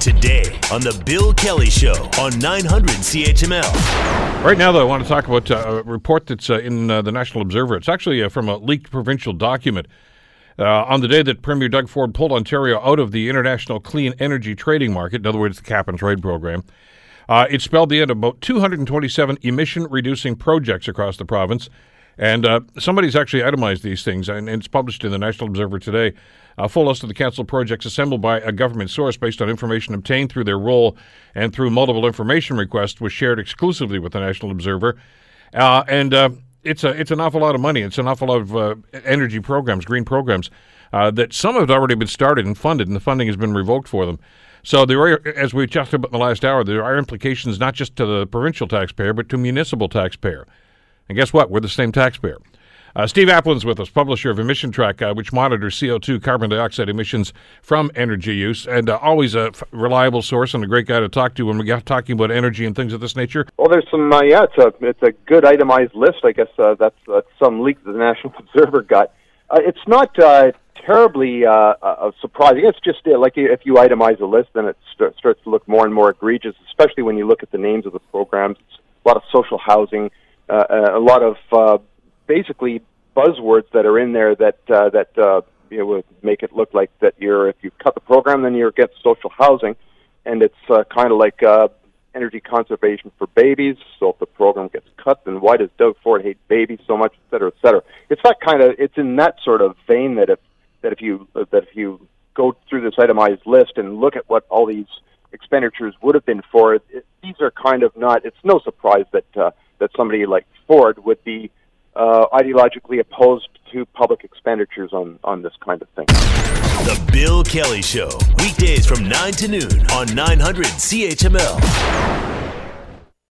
today on The Bill Kelly Show on 900 CHML. Right now, though, I want to talk about uh, a report that's uh, in uh, the National Observer. It's actually from a leaked provincial document. Uh, on the day that Premier Doug Ford pulled Ontario out of the international clean energy trading market, in other words, the cap and trade program, uh, it spelled the end of about 227 emission reducing projects across the province. And uh, somebody's actually itemized these things, and it's published in the National Observer today. A full list of the council projects assembled by a government source based on information obtained through their role and through multiple information requests was shared exclusively with the National Observer. Uh, and uh, it's a it's an awful lot of money. It's an awful lot of uh, energy programs, green programs, uh, that some have already been started and funded, and the funding has been revoked for them. So there are, as we talked about in the last hour, there are implications not just to the provincial taxpayer, but to municipal taxpayer. And guess what? We're the same taxpayer. Uh, Steve Aplin's with us, publisher of Emission Track, uh, which monitors CO2 carbon dioxide emissions from energy use, and uh, always a f- reliable source and a great guy to talk to when we get talking about energy and things of this nature. Well, there's some, uh, yeah, it's a it's a good itemized list. I guess uh, that's that's some leak that the National Observer got. Uh, it's not uh, terribly uh, uh, surprising. It's just uh, like if you itemize a list, then it st- starts to look more and more egregious, especially when you look at the names of the programs. It's a lot of social housing, uh, a lot of uh, basically buzzwords that are in there that uh, that uh, you know, would make it look like that you're if you cut the program, then you're against social housing, and it's uh, kind of like uh, energy conservation for babies. So if the program gets cut, then why does Doug Ford hate babies so much, et cetera, et cetera? It's that kind of it's in that sort of vein that if that if you uh, that if you go through this itemized list and look at what all these expenditures would have been for it these are kind of not. It's no surprise that uh, that somebody like Ford would be uh, ideologically opposed to public expenditures on, on this kind of thing. The Bill Kelly Show, weekdays from 9 to noon on 900 CHML.